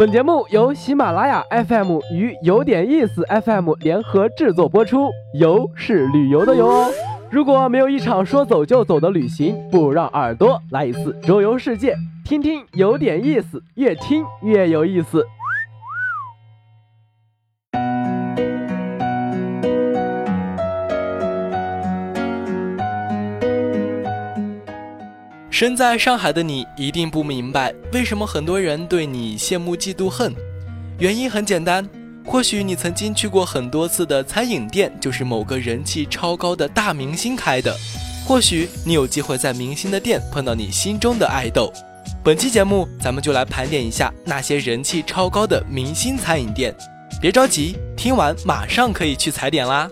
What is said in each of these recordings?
本节目由喜马拉雅 FM 与有点意思 FM 联合制作播出，游是旅游的游哦。如果没有一场说走就走的旅行，不如让耳朵来一次周游世界，听听有点意思，越听越有意思。身在上海的你一定不明白，为什么很多人对你羡慕嫉妒恨。原因很简单，或许你曾经去过很多次的餐饮店，就是某个人气超高的大明星开的；或许你有机会在明星的店碰到你心中的爱豆。本期节目，咱们就来盘点一下那些人气超高的明星餐饮店。别着急，听完马上可以去踩点啦！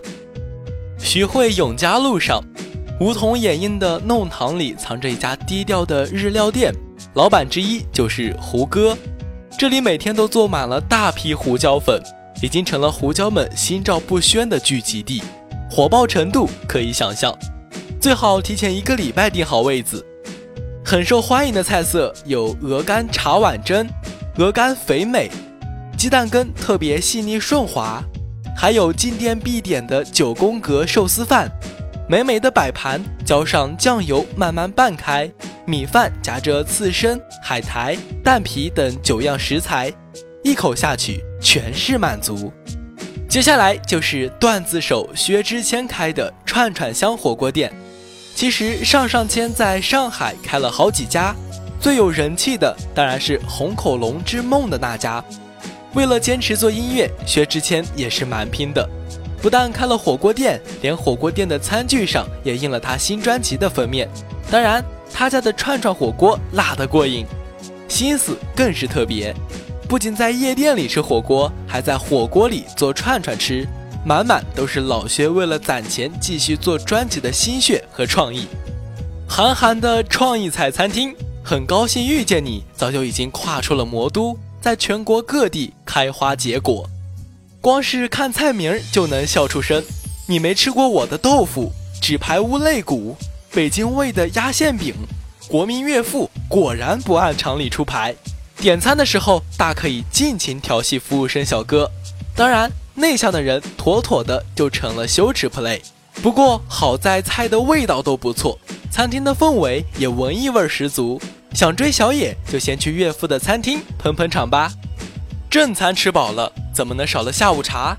徐汇永嘉路上。梧桐掩映的弄堂里藏着一家低调的日料店，老板之一就是胡歌。这里每天都坐满了大批胡椒粉，已经成了胡椒们心照不宣的聚集地，火爆程度可以想象。最好提前一个礼拜订好位子。很受欢迎的菜色有鹅肝茶碗蒸、鹅肝肥美、鸡蛋羹特别细腻顺滑，还有进店必点的九宫格寿司饭。美美的摆盘，浇上酱油，慢慢拌开。米饭夹着刺身、海苔、蛋皮等九样食材，一口下去全是满足。接下来就是段子手薛之谦开的串串香火锅店。其实上上签在上海开了好几家，最有人气的当然是红口龙之梦的那家。为了坚持做音乐，薛之谦也是蛮拼的。不但开了火锅店，连火锅店的餐具上也印了他新专辑的封面。当然，他家的串串火锅辣得过瘾，心思更是特别。不仅在夜店里吃火锅，还在火锅里做串串吃，满满都是老薛为了攒钱继续做专辑的心血和创意。韩寒的创意菜餐厅，很高兴遇见你，早就已经跨出了魔都，在全国各地开花结果。光是看菜名就能笑出声。你没吃过我的豆腐、纸牌屋肋骨、北京味的鸭馅饼，国民岳父果然不按常理出牌。点餐的时候大可以尽情调戏服务生小哥，当然内向的人妥妥的就成了羞耻 play。不过好在菜的味道都不错，餐厅的氛围也文艺味十足。想追小野就先去岳父的餐厅捧捧场吧。正餐吃饱了。怎么能少了下午茶？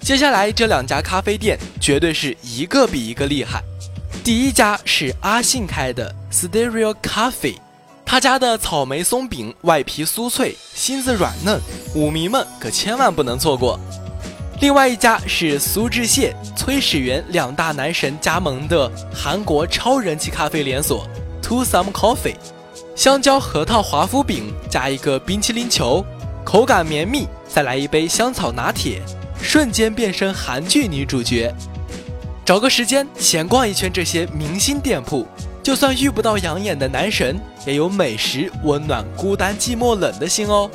接下来这两家咖啡店绝对是一个比一个厉害。第一家是阿信开的 Stereo Coffee，他家的草莓松饼外皮酥脆，芯子软嫩，舞迷们可千万不能错过。另外一家是苏志燮、崔始源两大男神加盟的韩国超人气咖啡连锁 To Some Coffee，香蕉核桃华夫饼加一个冰淇淋球，口感绵密。再来一杯香草拿铁，瞬间变身韩剧女主角。找个时间闲逛一圈这些明星店铺，就算遇不到养眼的男神，也有美食温暖孤单寂寞冷的心哦。